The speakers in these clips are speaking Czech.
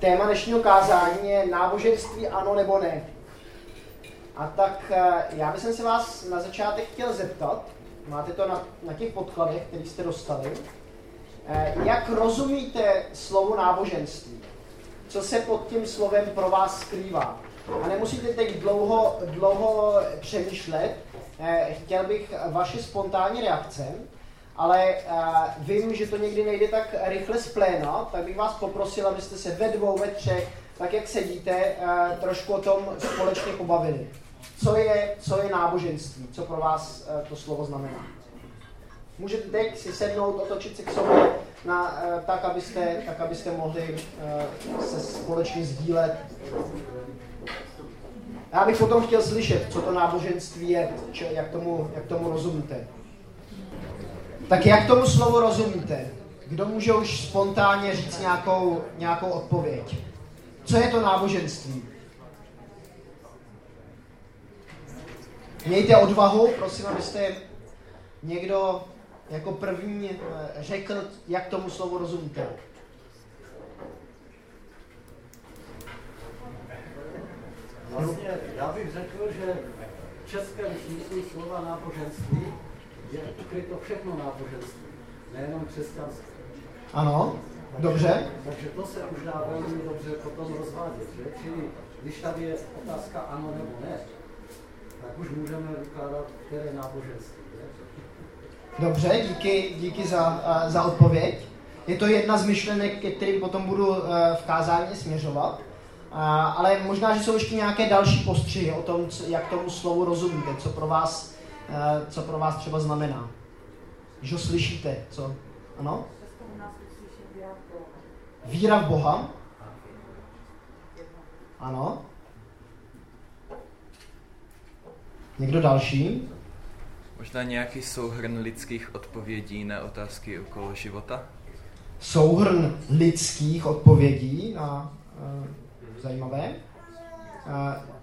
téma dnešního kázání je náboženství ano nebo ne. A tak eh, já bych se vás na začátek chtěl zeptat, máte to na, na těch podkladech, které jste dostali, eh, jak rozumíte slovo náboženství? Co se pod tím slovem pro vás skrývá? A nemusíte teď dlouho, dlouho přemýšlet, eh, chtěl bych vaše spontánní reakce, ale uh, vím, že to někdy nejde tak rychle z pléna, tak bych vás poprosil, abyste se ve dvou, ve třech, tak jak sedíte, uh, trošku o tom společně pobavili. Co je, co je náboženství? Co pro vás uh, to slovo znamená? Můžete teď si sednout, otočit se k sobě, na, uh, tak, abyste, tak, abyste mohli uh, se společně sdílet. Já bych potom chtěl slyšet, co to náboženství je, či, jak, tomu, jak tomu rozumíte. Tak jak tomu slovu rozumíte? Kdo může už spontánně říct nějakou, nějakou odpověď? Co je to náboženství? Mějte odvahu, prosím, abyste někdo jako první eh, řekl, jak tomu slovu rozumíte. Vlastně já bych řekl, že v českém smyslu slova náboženství je ukryto všechno náboženství, nejenom křesťanství. Ano, dobře. Takže to se už dá velmi dobře potom rozvádět, že? Čili když tady je otázka ano nebo ne, tak už můžeme vykládat, které náboženství. Je? Dobře, díky, díky za, za odpověď. Je to jedna z myšlenek, ke kterým potom budu uh, v kázání směřovat. Ale možná, že jsou ještě nějaké další postřihy o tom, jak tomu slovu rozumíte, co pro vás co pro vás třeba znamená. Když ho slyšíte, co? Ano? Víra v Boha? Ano? Někdo další? Možná nějaký souhrn lidských odpovědí na otázky okolo života? Souhrn lidských odpovědí na uh, zajímavé. Uh,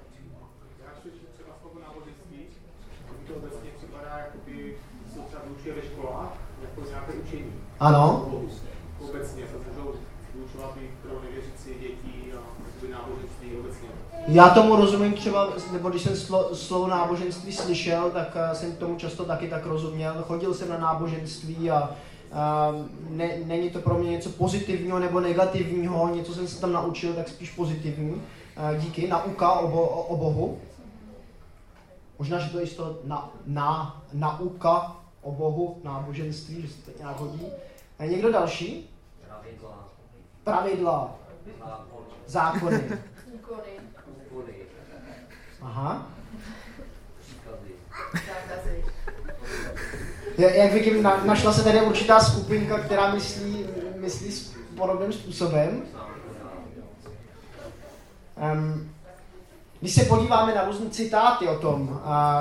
ve školách jako nějaké učení. Ano. Obecně můžou vyučovat pro nevěřící děti a náboženství obecně. Já tomu rozumím třeba, nebo když jsem slo, slovo náboženství slyšel, tak uh, jsem tomu často taky tak rozuměl. Chodil jsem na náboženství a uh, ne, není to pro mě něco pozitivního nebo negativního, něco jsem se tam naučil, tak spíš pozitivní. Uh, díky, nauka o, bo, o, o Bohu. Možná, že to je to na, na, nauka o Bohu, náboženství, že se to nějak hodí. A někdo další? Pravidla. Pravidla. Zákony. Úkony. Aha. Jak vidím, na, našla se tady určitá skupinka, která myslí, myslí podobným způsobem. Um, když se podíváme na různé citáty o tom, uh,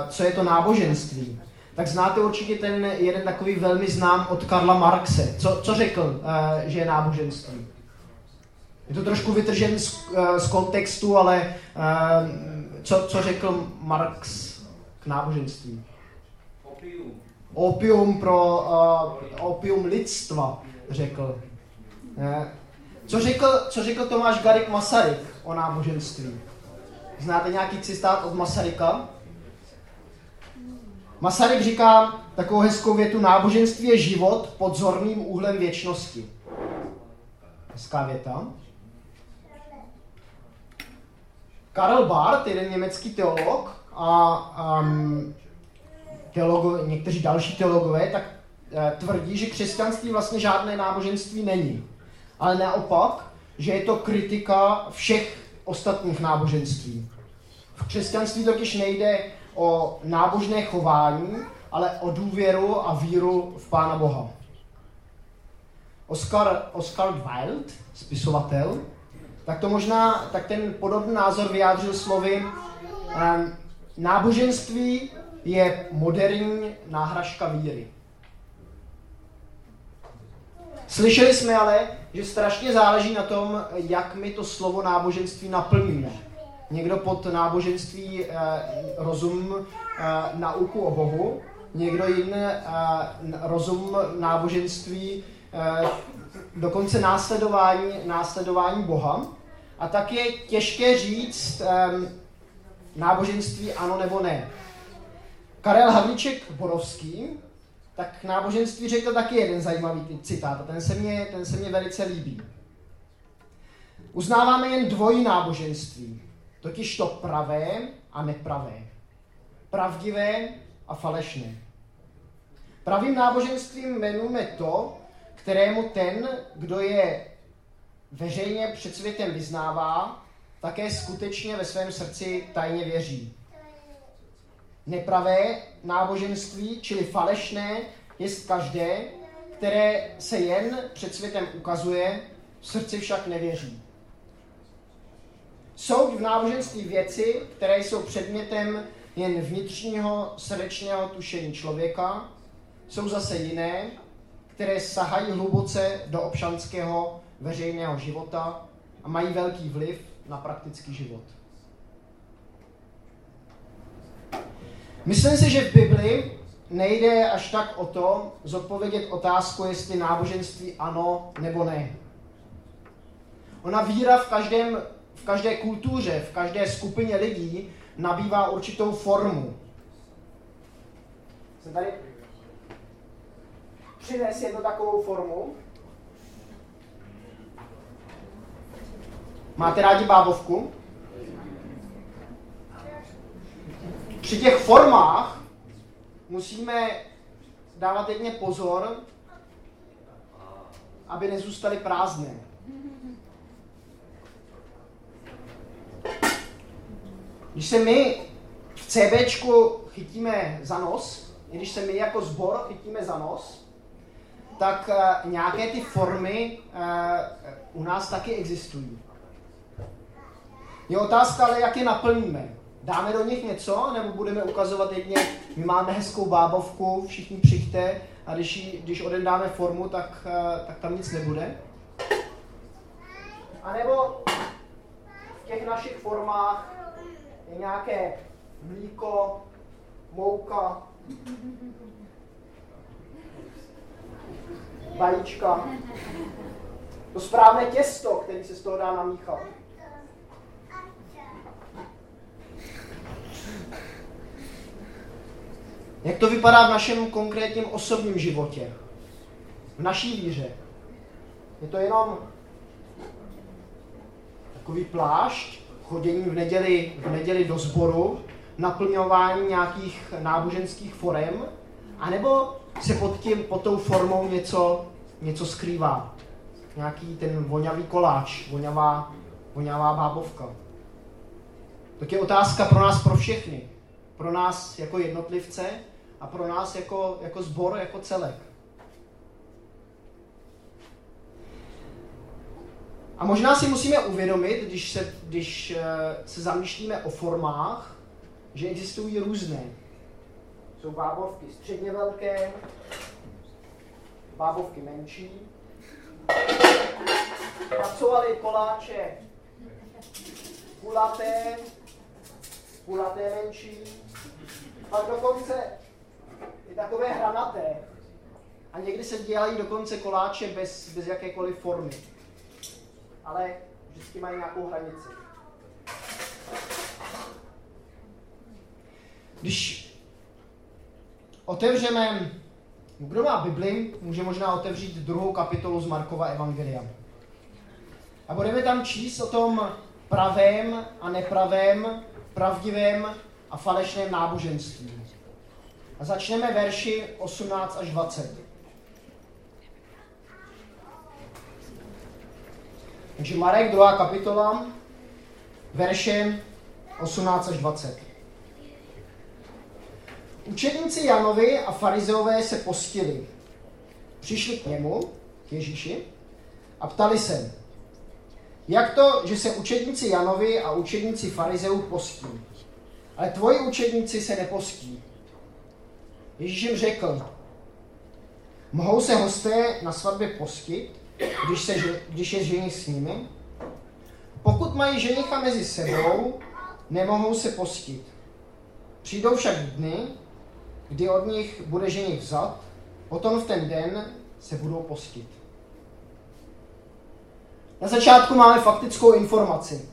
co je to náboženství, tak znáte určitě ten jeden takový velmi znám od Karla Marxe. Co, co řekl, uh, že je náboženství? Je to trošku vytržen z, uh, z kontextu, ale uh, co, co řekl Marx k náboženství? Opium. Opium pro uh, opium lidstva, řekl. Co řekl, co řekl Tomáš Garik Masaryk o náboženství? Znáte nějaký citát od Masaryka? Masaryk říká takovou hezkou větu, náboženství je život pod zorným úhlem věčnosti. Hezká věta. Karel Barth, jeden německý teolog a um, teologo, někteří další teologové, tak uh, tvrdí, že křesťanství vlastně žádné náboženství není. Ale naopak, že je to kritika všech ostatních náboženství. V křesťanství totiž nejde o nábožné chování, ale o důvěru a víru v Pána Boha. Oscar, Oscar Wilde, spisovatel, tak to možná, tak ten podobný názor vyjádřil slovy um, náboženství je moderní náhražka víry. Slyšeli jsme ale, že strašně záleží na tom, jak my to slovo náboženství naplníme. Někdo pod náboženství eh, rozum eh, nauku o Bohu, někdo jiný eh, rozum náboženství dokonce následování, následování Boha. A tak je těžké říct um, náboženství ano nebo ne. Karel Havlíček Borovský tak náboženství řekl taky jeden zajímavý citát a ten se mě, ten se mě velice líbí. Uznáváme jen dvojí náboženství, totiž to pravé a nepravé. Pravdivé a falešné. Pravým náboženstvím jmenujeme to, kterému ten, kdo je veřejně před světem vyznává, také skutečně ve svém srdci tajně věří. Nepravé náboženství, čili falešné, je každé, které se jen před světem ukazuje, v srdci však nevěří. Jsou v náboženství věci, které jsou předmětem jen vnitřního srdečného tušení člověka, jsou zase jiné, které sahají hluboce do občanského veřejného života a mají velký vliv na praktický život. Myslím si, že v Bibli nejde až tak o to zodpovědět otázku, jestli náboženství ano nebo ne. Ona víra v, každém, v každé kultuře, v každé skupině lidí nabývá určitou formu. Jsem tady přines jednu takovou formu. Máte rádi bábovku? Při těch formách musíme dávat jedně pozor, aby nezůstaly prázdné. Když se my v CBčku chytíme za nos, když se my jako sbor chytíme za nos, tak uh, nějaké ty formy uh, u nás taky existují. Je otázka, ale jak je naplníme. Dáme do nich něco, nebo budeme ukazovat jedně, my máme hezkou bábovku, všichni přichte, a když, jí, když odendáme formu, tak, uh, tak tam nic nebude. A nebo v těch našich formách nějaké mlíko, mouka, vajíčka, to správné těsto, který se z toho dá namíchat. Jak to vypadá v našem konkrétním osobním životě? V naší víře? Je to jenom takový plášť, chodění v neděli, v neděli do sboru, naplňování nějakých náboženských forem, anebo se pod, tím, pod tou formou něco, něco skrývá. Nějaký ten vonavý koláč, vonavá, vonavá bábovka. Tak je otázka pro nás, pro všechny. Pro nás jako jednotlivce a pro nás jako, jako zbor, jako celek. A možná si musíme uvědomit, když se, když eh, se zamýšlíme o formách, že existují různé. Jsou bábovky středně velké, bábovky menší. Pracovali koláče kulaté, kulaté menší, pak dokonce i takové hranaté. A někdy se dělají dokonce koláče bez, bez jakékoliv formy ale vždycky mají nějakou hranici. Když otevřeme, kdo má Bibli, může možná otevřít druhou kapitolu z Markova Evangelia. A budeme tam číst o tom pravém a nepravém, pravdivém a falešném náboženství. A začneme verši 18 až 20. Takže Marek, druhá kapitola, verše 18 až 20. Učedníci Janovi a farizeové se postili. Přišli k němu, k Ježíši, a ptali se, jak to, že se učedníci Janovi a učedníci farizeů postí, ale tvoji učedníci se nepostí. Ježíš jim řekl, mohou se hosté na svatbě postit, když, se, když je ženich s nimi. Pokud mají ženicha mezi sebou, nemohou se postit. Přijdou však dny, kdy od nich bude ženich vzat, potom v ten den se budou postit. Na začátku máme faktickou informaci.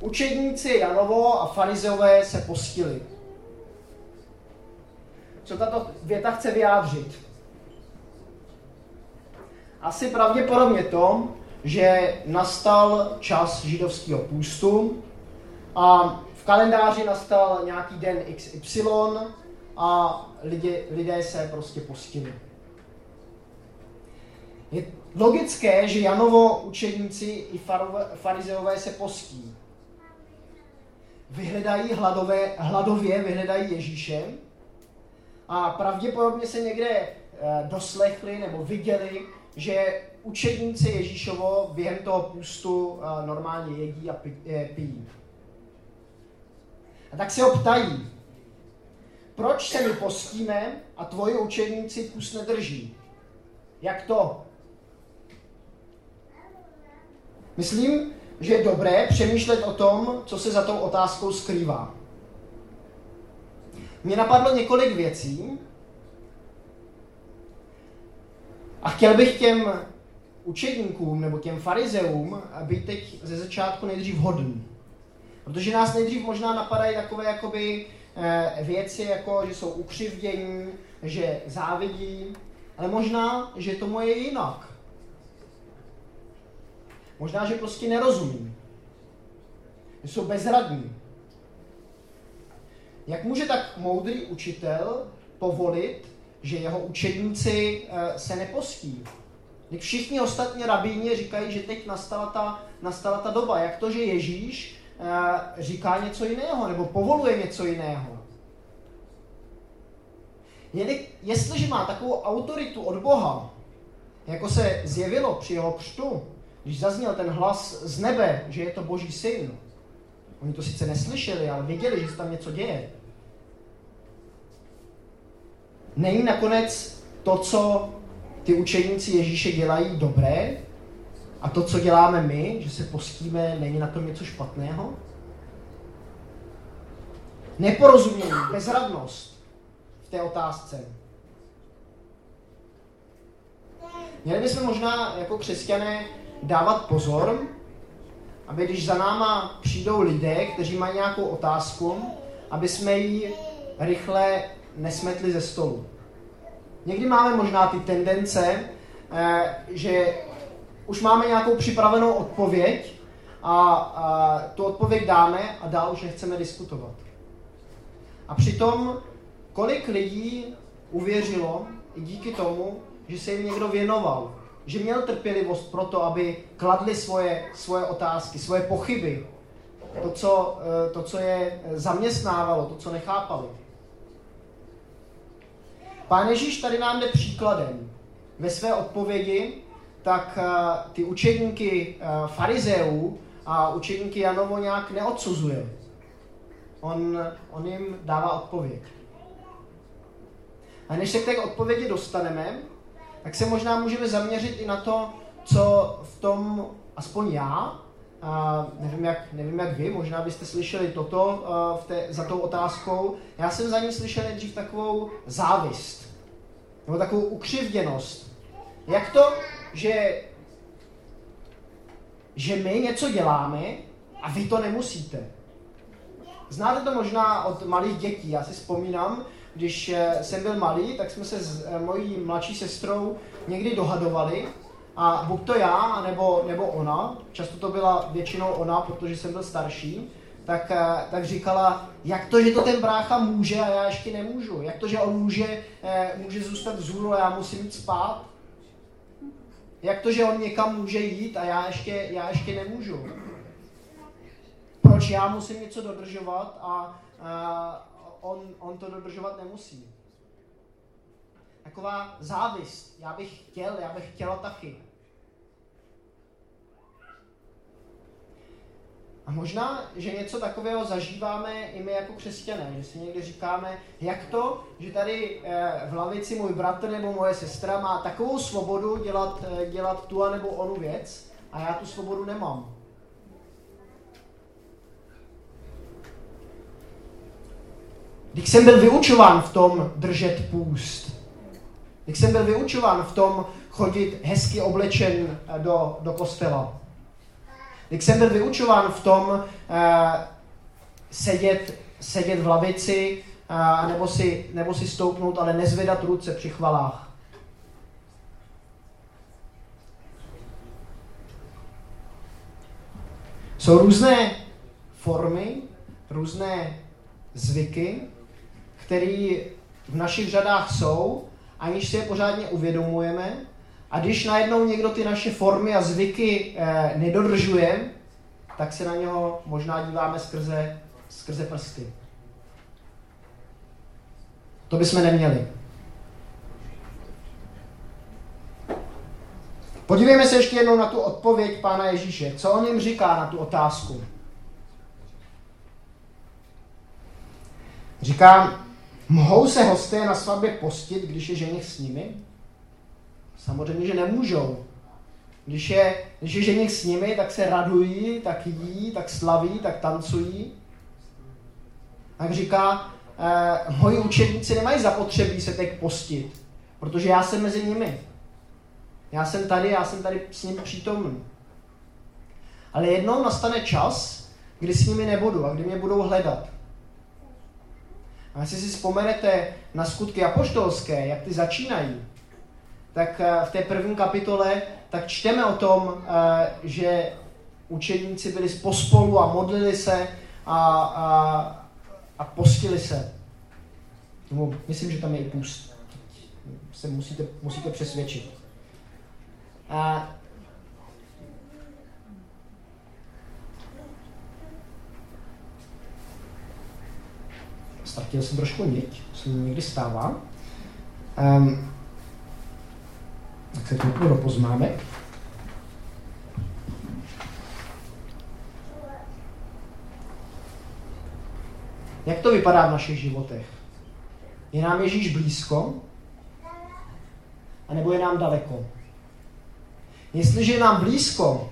Učedníci Janovo a farizeové se postili. Co tato věta chce vyjádřit? Asi pravděpodobně to, že nastal čas židovského půstu a v kalendáři nastal nějaký den XY a lidé, lidé se prostě postili. Je logické, že Janovo učeníci i farizeové se postí. Vyhledají hladové, hladově, vyhledají Ježíše a pravděpodobně se někde eh, doslechli nebo viděli, že učedníci Ježíšovo během toho půstu eh, normálně jedí a eh, pijí. A tak se ho ptají, proč se my postíme a tvoji učedníci půst nedrží? Jak to? Myslím, že je dobré přemýšlet o tom, co se za tou otázkou skrývá. Mně napadlo několik věcí a chtěl bych těm učedníkům nebo těm farizeům být teď ze začátku nejdřív hodný. Protože nás nejdřív možná napadají takové jakoby eh, věci, jako že jsou ukřivdění, že závidí, ale možná, že tomu je jinak. Možná, že prostě nerozumí. Že jsou bezradní. Jak může tak moudrý učitel povolit, že jeho učedníci eh, se nepostí? Když všichni ostatní rabíni říkají, že teď nastala ta, nastala ta doba. Jak to, že Ježíš eh, říká něco jiného, nebo povoluje něco jiného? Jestliže má takovou autoritu od Boha, jako se zjevilo při jeho křtu, když zazněl ten hlas z nebe, že je to boží syn, oni to sice neslyšeli, ale viděli, že se tam něco děje. Není nakonec to, co ty učeníci Ježíše dělají dobré a to, co děláme my, že se postíme, není na tom něco špatného? Neporozumění, bezradnost v té otázce. Měli bychom možná jako křesťané dávat pozor, aby když za náma přijdou lidé, kteří mají nějakou otázku, aby jsme ji rychle nesmetli ze stolu. Někdy máme možná ty tendence, eh, že už máme nějakou připravenou odpověď a tu odpověď dáme a dál už nechceme diskutovat. A přitom, kolik lidí uvěřilo i díky tomu, že se jim někdo věnoval, že měl trpělivost pro to, aby kladli svoje, svoje otázky, svoje pochyby, to co, eh, to, co je zaměstnávalo, to, co nechápali. Pán Ježíš tady nám jde příkladem. Ve své odpovědi tak eh, ty učedníky eh, farizeů a učedníky Janovo nějak neodsuzuje. On, on jim dává odpověď. A než se k té odpovědi dostaneme, tak se možná můžeme zaměřit i na to, co v tom, aspoň já, a nevím, jak, nevím jak vy, možná byste slyšeli toto uh, v té, za tou otázkou. Já jsem za ní slyšel nejdřív takovou závist, nebo takovou ukřivděnost. Jak to, že, že my něco děláme a vy to nemusíte. Znáte to možná od malých dětí. Já si vzpomínám, když eh, jsem byl malý, tak jsme se s eh, mojí mladší sestrou někdy dohadovali a buď to já, nebo, nebo ona, často to byla většinou ona, protože jsem byl starší, tak, eh, tak říkala, jak to, že to ten brácha může a já ještě nemůžu. Jak to, že on může, může zůstat vzhůru a já musím jít spát. Jak to, že on někam může jít a já ještě, já ještě nemůžu. Proč já musím něco dodržovat a, a on, on to dodržovat nemusí. Taková závist. Já bych chtěl, já bych chtěla taky. A možná, že něco takového zažíváme i my jako křesťané, že si někdy říkáme, jak to, že tady eh, v lavici můj bratr nebo moje sestra má takovou svobodu dělat, eh, dělat tu a nebo onu věc a já tu svobodu nemám. Když jsem byl vyučován v tom držet půst, když jsem byl vyučován v tom chodit hezky oblečen do, do kostela. Jak jsem byl vyučován v tom uh, sedět, sedět v lavici, uh, nebo, si, nebo si stoupnout, ale nezvedat ruce při chvalách. Jsou různé formy, různé zvyky, které v našich řadách jsou, aniž si je pořádně uvědomujeme. A když najednou někdo ty naše formy a zvyky eh, nedodržuje, tak se na něho možná díváme skrze, skrze prsty. To bychom neměli. Podívejme se ještě jednou na tu odpověď Pána Ježíše. Co on jim říká na tu otázku? Říká, mohou se hosté na svatbě postit, když je ženich s nimi? Samozřejmě, že nemůžou. Když je, když je ženich s nimi, tak se radují, tak jí, tak slaví, tak tancují. Tak říká, eh, moji učedníci nemají zapotřebí se teď postit, protože já jsem mezi nimi. Já jsem tady, já jsem tady s nimi přítomný. Ale jednou nastane čas, kdy s nimi nebudu a kdy mě budou hledat. A jestli si vzpomenete na skutky apoštolské, jak ty začínají, tak eh, v té první kapitole tak čteme o tom, eh, že učedníci byli pospolu a modlili se a, a, a postili se. myslím, že tam je i půst. Se musíte, musíte přesvědčit. A ztratil jsem trošku niť, co mi někdy stává. Um, se kouknu do poznámek. Jak to vypadá v našich životech? Je nám Ježíš blízko? A nebo je nám daleko? Jestliže je nám blízko,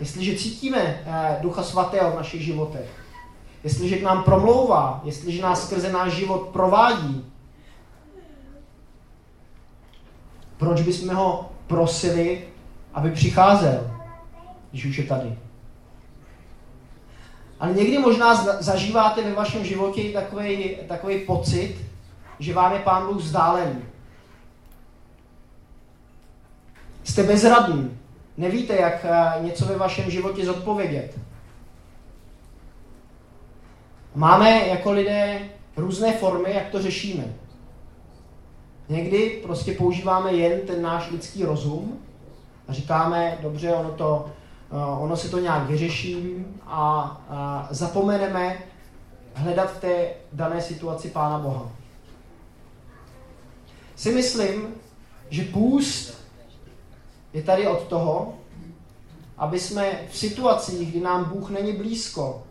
jestliže cítíme eh, Ducha Svatého v našich životech, jestliže k nám promlouvá, jestliže nás skrze náš život provádí, proč bychom ho prosili, aby přicházel, když už je tady? Ale někdy možná zažíváte ve vašem životě takový, takový pocit, že vám je Pán Bůh vzdálený. Jste bezradní. Nevíte, jak eh, něco ve vašem životě zodpovědět. Máme jako lidé různé formy, jak to řešíme. Někdy prostě používáme jen ten náš lidský rozum a říkáme, dobře, ono, to, eh, ono si to nějak vyřeší a, a zapomeneme hledat v té dané situaci Pána Boha. Si myslím, že půst je tady od toho, aby jsme v situacích, kdy nám Bůh není blízko,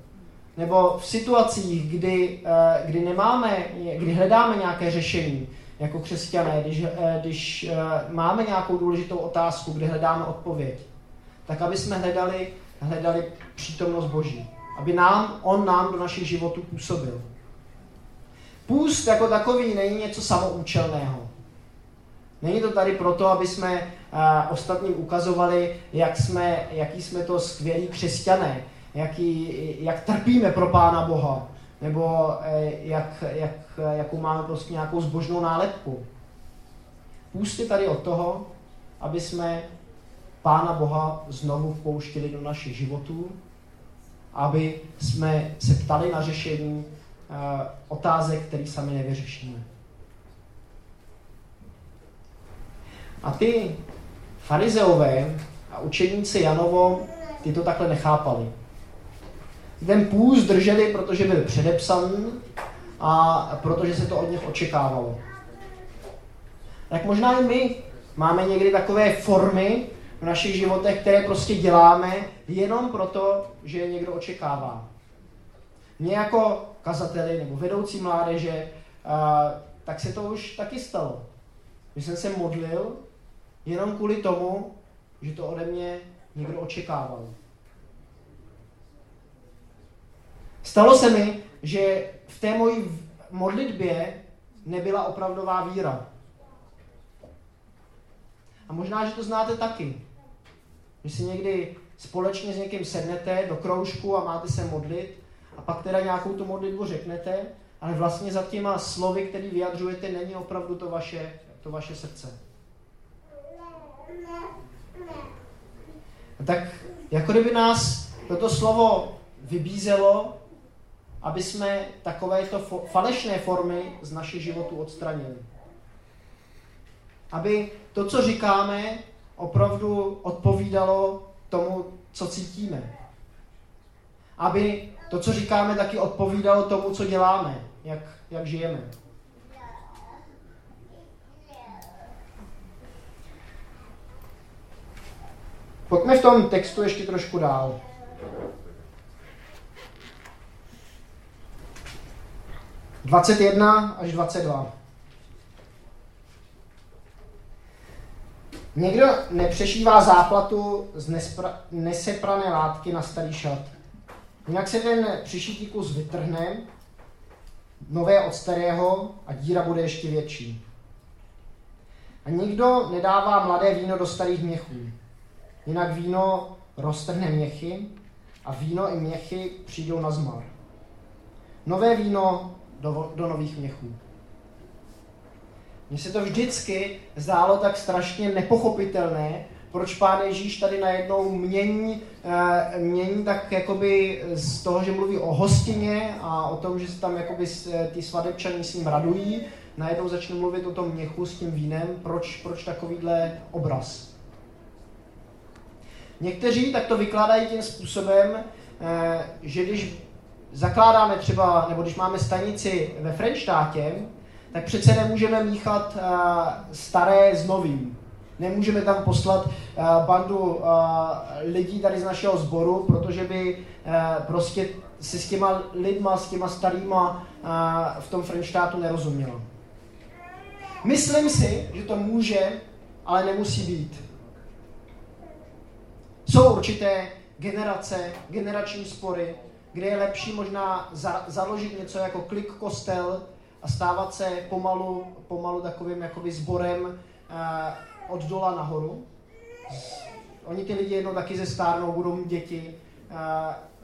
nebo v situacích, kdy, eh, kdy nemáme, kdy hledáme nějaké řešení, jako křesťané, když, eh, když eh, máme nějakou důležitou otázku, kde hledáme odpověď, tak aby jsme hledali, hledali přítomnost Boží. Aby nám, On nám do našich životů působil. Půst jako takový není něco samoučelného. Není to tady proto, aby jsme uh, ostatním ukazovali, jak jsme, jaký jsme to skvělí křesťané, jaký, jak trpíme pro Pána Boha, nebo eh, jak, jak, jakou máme prostě nějakou zbožnou nálepku. Půst je tady od toho, aby jsme Pána Boha znovu vpouštili do našich životů, aby jsme se ptali na řešení uh, otázek, které sami nevyřešíme. A ty farizeové a učeníci Janovo, ty to takhle nechápali. Ten půst drželi, protože byl předepsaný a protože se to od nich očekávalo. Tak možná i my máme někdy takové formy v našich životech, které prostě děláme jenom proto, že je někdo očekává. Mě jako kazateli nebo vedoucí mládeže, tak se to už taky stalo. Když jsem se modlil jenom kvůli tomu, že to ode mě někdo očekával. Stalo se mi, že v té mojí modlitbě nebyla opravdová víra. A možná, že to znáte taky. Že si někdy společně s někým sednete do kroužku a máte se modlit a pak teda nějakou tu modlitbu řeknete, ale vlastně za těma slovy, které vyjadřujete, není opravdu to vaše, to vaše srdce. A tak jako kdyby nás toto slovo vybízelo, aby jsme takovéto fo- falešné formy z našich životů odstranili. Aby to, co říkáme, opravdu odpovídalo tomu, co cítíme. Aby to, co říkáme, taky odpovídalo tomu, co děláme, jak, jak žijeme. Pojďme v tom textu ještě trošku dál. Dvacet jedna až dvacet dva. Někdo nepřešívá záplatu z nespra- neseprané látky na starý šat. Jinak se ten přišitý kus vytrhne, nové od starého a díra bude ještě větší. A nikdo nedává mladé víno do starých měchů. Jinak víno roztrhne měchy a víno i měchy přijdou na zmar. Nové víno do, do nových měchů. Mně se to vždycky zdálo tak strašně nepochopitelné, proč pán Ježíš tady najednou mění, uh, mění tak jakoby z toho, že mluví o hostině a o tom, že se tam jakoby ty svadebčaní s ním radují, najednou začne mluvit o tom měchu s tím vínem, proč, proč takovýhle obraz. Někteří tak to vykládají tím způsobem, uh, že když zakládáme třeba, nebo když máme stanici ve Frenštátě, tak přece nemůžeme míchat uh, staré s novým. Nemůžeme tam poslat uh, bandu uh, lidí tady z našeho sboru, protože by prostě se s těma lidma, s těma starýma v tom Frenštátu nerozumělo. Myslím si, že to může, ale nemusí být. Jsou určité generace, generační spory, kde je lepší možná za, založit něco jako klik kostel, a stávat se pomalu, pomalu takovým jakoby sborem uh, od dola nahoru. Oni ty lidi jednou taky ze stárnou, budou mít děti uh,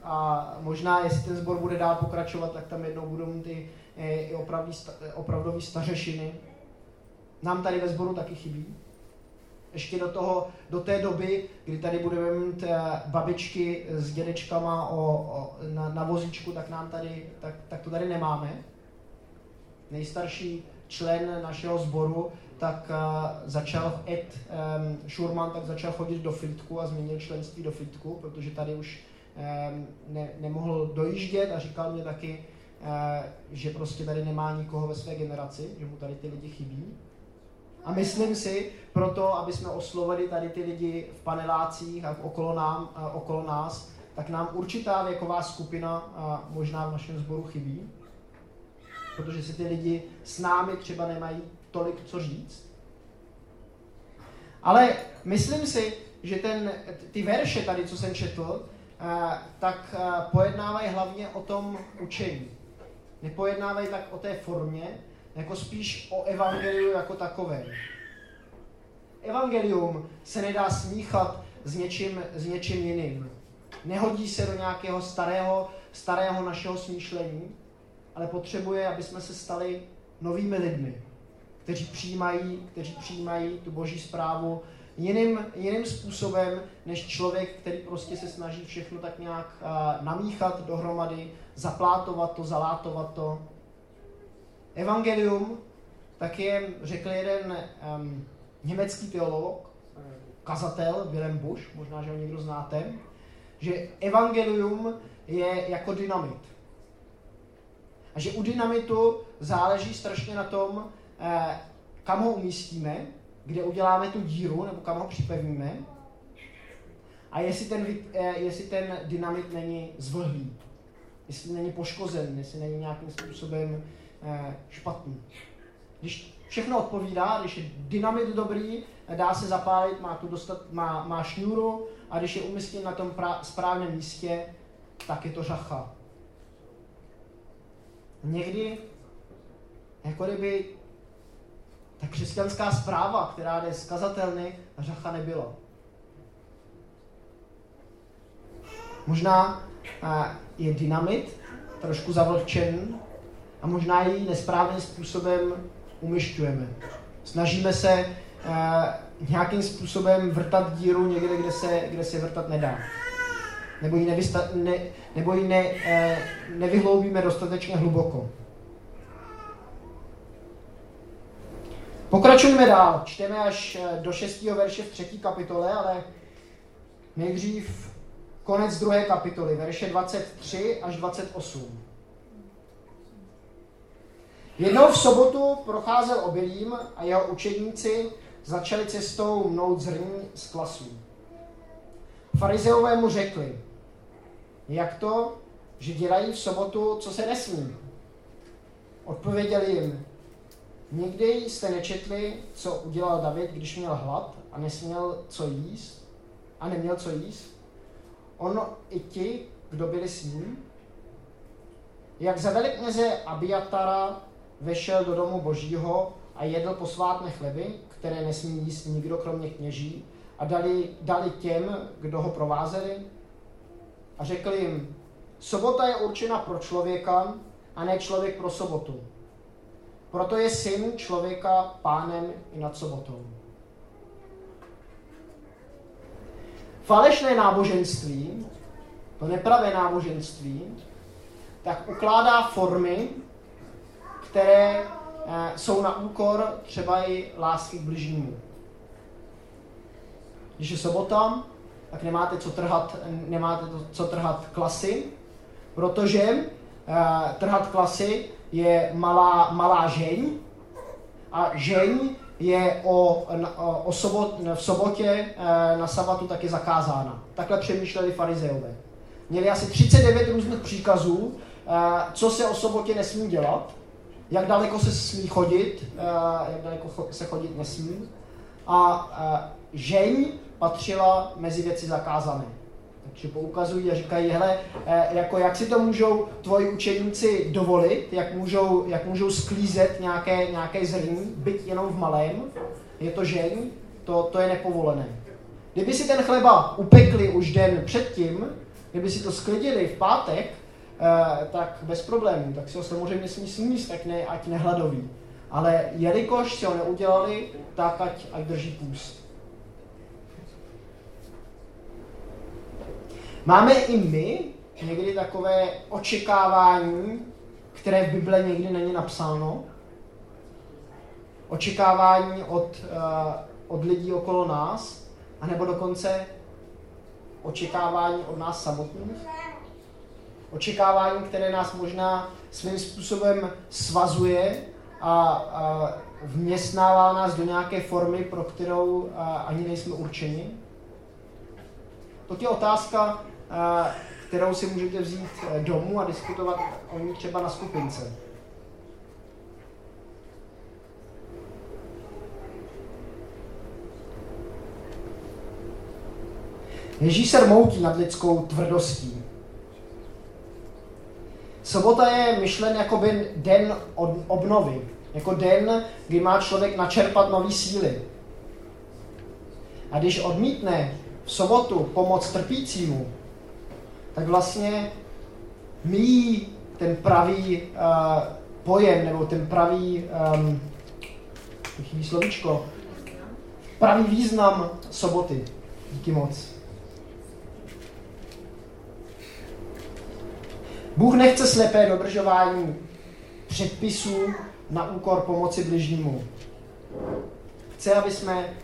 a možná, jestli ten sbor bude dál pokračovat, tak tam jednou budou mít eh, i opravdový, opravdový stařešiny. Nám tady ve sboru taky chybí. Ještě do, toho, do té doby, kdy tady budeme mít babičky s dědečkama o, o, na, na vozíčku, tak, nám tady, tak, tak to tady nemáme nejstarší člen našeho sboru, tak uh, začal Ed um, Schurman tak začal chodit do Fritku a změnil členství do Fritku, protože tady už um, ne, nemohl dojíždět a říkal mě taky, uh, že prostě tady nemá nikoho ve své generaci, že mu tady ty lidi chybí. A myslím si, proto, aby jsme oslovili tady ty lidi v panelácích a okolo, nám, uh, okolo nás, tak nám určitá věková skupina uh, možná v našem sboru chybí protože si ty lidi s námi třeba nemají tolik co říct. Ale myslím si, že ten, ty verše tady, co jsem četl, tak pojednávají hlavně o tom učení. Nepojednávají tak o té formě, jako spíš o evangeliu jako takové. Evangelium se nedá smíchat s něčím, s něčím jiným. Nehodí se do nějakého starého, starého našeho smýšlení, ale potřebuje, aby jsme se stali novými lidmi, kteří přijímají, kteří přijímají tu boží zprávu jiným, jiným způsobem, než člověk, který prostě se snaží všechno tak nějak uh, namíchat dohromady, zaplátovat to, zalátovat to. Evangelium, tak je, řekl jeden um, německý teolog, kazatel Willem Bush, možná, že ho někdo znáte, že evangelium je jako dynamit. A že u dynamitu záleží strašně na tom, eh, kam ho umístíme, kde uděláme tu díru, nebo kam ho připevníme. A jestli ten, eh, jestli ten dynamit není zvlhlý, jestli není poškozen, jestli není nějakým způsobem špatný. Když všechno odpovídá, když je dynamit dobrý, dá se zapálit, má, tu dostat, má, má šňůru a když je umístěn na tom pra, správném místě, tak je to řacha. Někdy, jako kdyby ta křesťanská zpráva, která jde z kazatelny, řacha nebyla. Možná je dynamit, trošku zavlčen a možná ji nesprávným způsobem umyšťujeme. Snažíme se nějakým způsobem vrtat díru někde, kde se, kde se vrtat nedá. Nebo ji, nevysta, ne, nebo ji ne, nevyhloubíme dostatečně hluboko. Pokračujeme dál. Čteme až do 6. verše v 3. kapitole, ale nejdřív konec druhé kapitoly, verše 23 až 28. Jednou v sobotu procházel obilím a jeho učedníci začali cestou mnout zrní z klasů. Farizeové mu řekli, jak to, že dělají v sobotu, co se nesmí? Odpověděl jim, nikdy jste nečetli, co udělal David, když měl hlad a nesměl co jíst a neměl co jíst? On i ti, kdo byli s ním? Jak za velikněze Abiatara vešel do domu božího a jedl posvátné chleby, které nesmí jíst nikdo kromě kněží, a dali, dali těm, kdo ho provázeli? A řekl jim, sobota je určena pro člověka a ne člověk pro sobotu. Proto je syn člověka pánem i nad sobotou. Falešné náboženství, to nepravé náboženství, tak ukládá formy, které eh, jsou na úkor třeba i lásky k bližnímu. Když je sobota, tak nemáte co trhat, nemáte co trhat klasy, protože uh, trhat klasy je malá, malá žeň a žeň je o, o, o sobot, v sobotě uh, na sabatu taky zakázána. Takhle přemýšleli farizeové. Měli asi 39 různých příkazů, uh, co se o sobotě nesmí dělat, jak daleko se smí chodit, uh, jak daleko se chodit nesmí. A žeň patřila mezi věci zakázané. Takže poukazují a říkají, hele, eh, jako jak si to můžou tvoji učeníci dovolit, jak můžou, jak můžou sklízet nějaké, nějaké zrní, byť jenom v malém, je to žeň, to, to je nepovolené. Kdyby si ten chleba upekli už den předtím, kdyby si to sklidili v pátek, eh, tak bez problémů, tak si ho samozřejmě smí sníst, tak ne, ať nehladoví. Ale jelikož si ho neudělali, tak ať, ať drží půst. Máme i my někdy takové očekávání, které v Bible někdy není napsáno. Očekávání od, uh, od lidí okolo nás, anebo dokonce očekávání od nás samotných. Očekávání, které nás možná svým způsobem svazuje a, a vměstnává nás do nějaké formy, pro kterou a, ani nejsme určeni. To je otázka, kterou si můžete vzít eh, domů a diskutovat o ní třeba na skupince. Ježíš se rmoutí nad lidskou tvrdostí. Sobota je myšlen jako by den obnovy, jako den, kdy má člověk načerpat nové síly. A když odmítne v sobotu pomoc trpícímu, tak vlastně míjí ten pravý uh, pojem, nebo ten pravý, um, chybí slovíčko, pravý význam soboty. Díky moc. Bůh nechce slepé dodržování předpisů na úkor pomoci bližnímu. Chce, aby jsme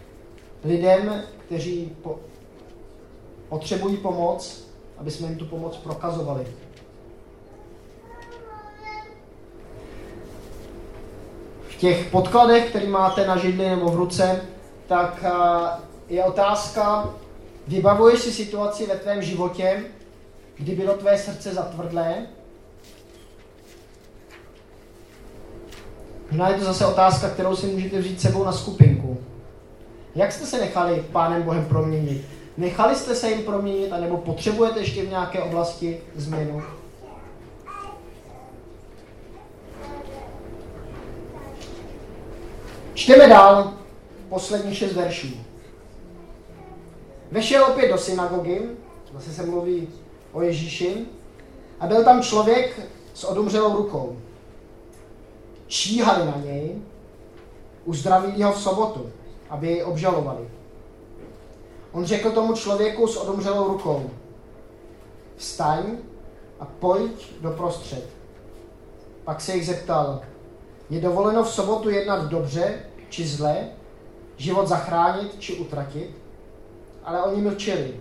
lidem, kteří po, potřebují pomoc, aby jsme jim tu pomoc prokazovali. V těch podkladech, který máte na židli nebo v ruce, tak je otázka, vybavuješ si situaci ve tvém životě, kdy bylo tvé srdce zatvrdlé? Možná je to zase otázka, kterou si můžete vzít sebou na skupinku. Jak jste se nechali Pánem Bohem proměnit? Nechali jste se jim proměnit, anebo potřebujete ještě v nějaké oblasti změnu? Čteme dál poslední šest veršů. Vešel opět do synagogy, zase se mluví o Ježíši, a byl tam člověk s odumřelou rukou. Číhali na něj, uzdravili ho v sobotu, aby jej obžalovali. On řekl tomu člověku s odumřelou rukou, vstaň a pojď do prostřed. Pak se jich zeptal, je dovoleno v sobotu jednat dobře či zle, život zachránit či utratit? Ale oni mlčeli.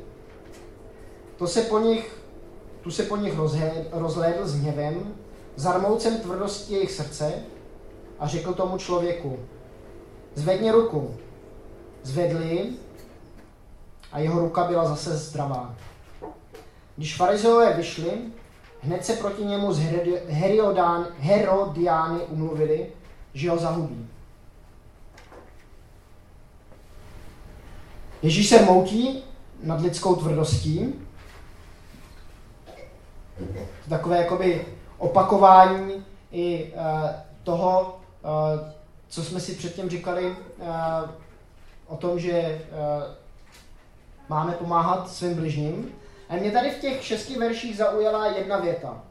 To se po nich, tu se po nich rozhlédl s hněvem, zarmoucem tvrdosti jejich srdce a řekl tomu člověku, zvedni ruku. Zvedli a jeho ruka byla zase zdravá. Když farizeové vyšli, hned se proti němu z Herodán, Herodiány umluvili, že ho zahubí. Ježíš se moutí nad lidskou tvrdostí. Takové jakoby opakování i uh, toho, uh, co jsme si předtím říkali uh, o tom, že máme pomáhat svým bližním. A mě tady v těch šesti verších zaujala jedna věta.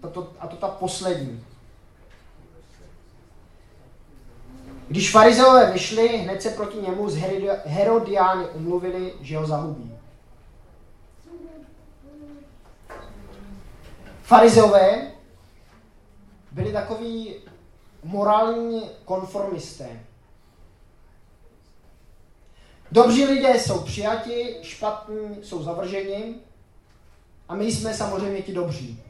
Tato, a to ta poslední. Když farizeové vyšli, hned se proti němu z Herodiány umluvili, že ho zahubí. Farizeové byli takový morální konformisté. Dobří lidé jsou přijati, špatní jsou zavrženi a my jsme samozřejmě ti dobří.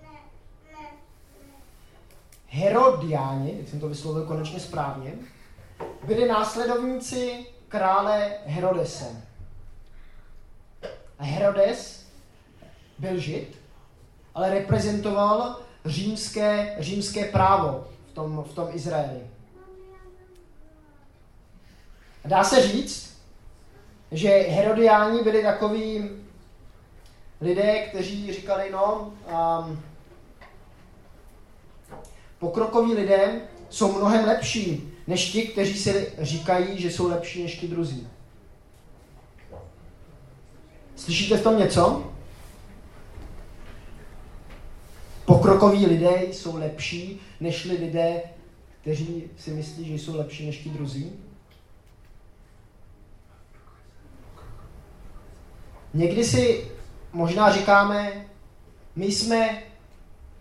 Herodiáni, jak jsem to vyslovil konečně správně, byli následovníci krále Herodese. A Herodes byl žid, ale reprezentoval římské, římské právo v tom, v tom Izraeli. Dá se říct, že Herodiáni byli takový lidé, kteří říkali, no, um, pokrokoví lidé jsou mnohem lepší než ti, kteří si říkají, že jsou lepší než ti druzí. Slyšíte v tom něco? Pokrokoví lidé jsou lepší než lidé, kteří si myslí, že jsou lepší než ti druzí? Někdy si možná říkáme, my jsme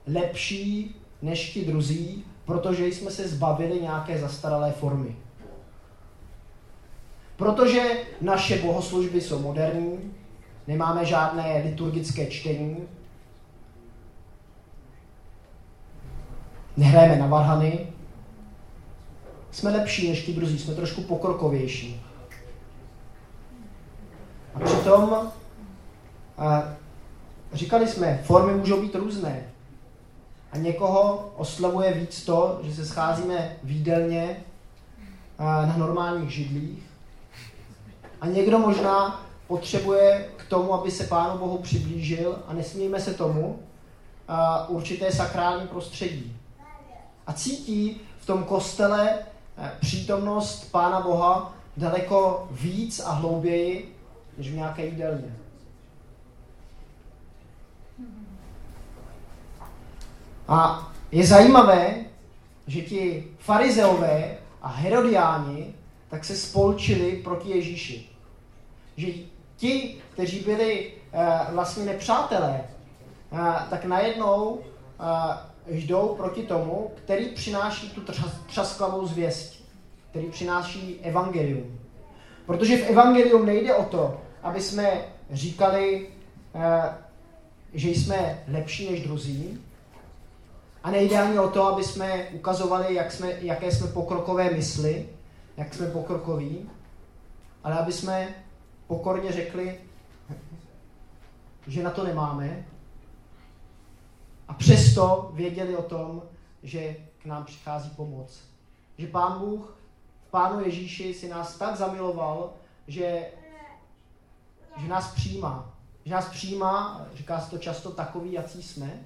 lepší než ti druzí, protože jsme se zbavili nějaké zastaralé formy. Protože naše bohoslužby jsou moderní, nemáme žádné liturgické čtení, nehrajeme na varhany, jsme lepší než ti druzí, jsme trošku pokrokovější. A přitom a říkali jsme, formy můžou být různé. A někoho oslavuje víc to, že se scházíme výdelně na normálních židlích. A někdo možná potřebuje k tomu, aby se Pánu Bohu přiblížil a nesmíme se tomu určité sakrální prostředí. A cítí v tom kostele přítomnost Pána Boha daleko víc a hlouběji, než v nějaké jídelně. A je zajímavé, že ti farizeové a herodiáni tak se spolčili proti Ježíši. Že ti, kteří byli uh, vlastně nepřátelé, uh, tak najednou uh, jdou proti tomu, který přináší tu třasklavou zvěst, který přináší evangelium. Protože v evangelium nejde o to, aby jsme říkali, že jsme lepší než druzí, a nejde ani o to, aby jsme ukazovali, jak jsme, jaké jsme pokrokové mysli, jak jsme pokrokoví, ale aby jsme pokorně řekli, že na to nemáme a přesto věděli o tom, že k nám přichází pomoc. Že Pán Bůh v Pánu Ježíši si nás tak zamiloval, že, že nás přijímá. Že nás přijímá, říká se to často, takový, jací jsme,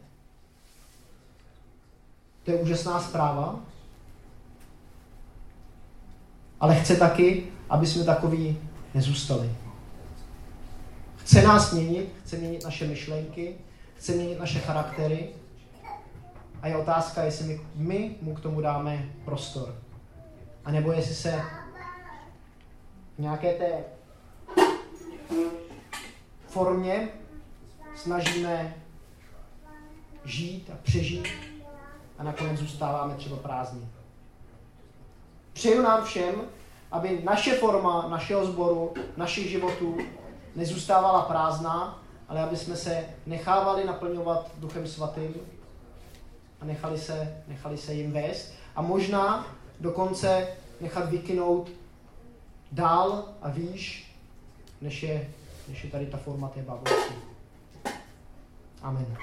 to je úžasná zpráva. ale chce taky, aby jsme takový nezůstali. Chce nás měnit, chce měnit naše myšlenky, chce měnit naše charaktery. A je otázka, jestli my, my mu k tomu dáme prostor. A nebo jestli se v nějaké té formě snažíme žít a přežít a nakonec zůstáváme třeba prázdní. Přeju nám všem, aby naše forma našeho sboru, našich životů nezůstávala prázdná, ale aby jsme se nechávali naplňovat Duchem Svatým a nechali se, nechali se jim vést a možná dokonce nechat vykynout dál a výš, než je, než je tady ta forma té bavlky. Amen.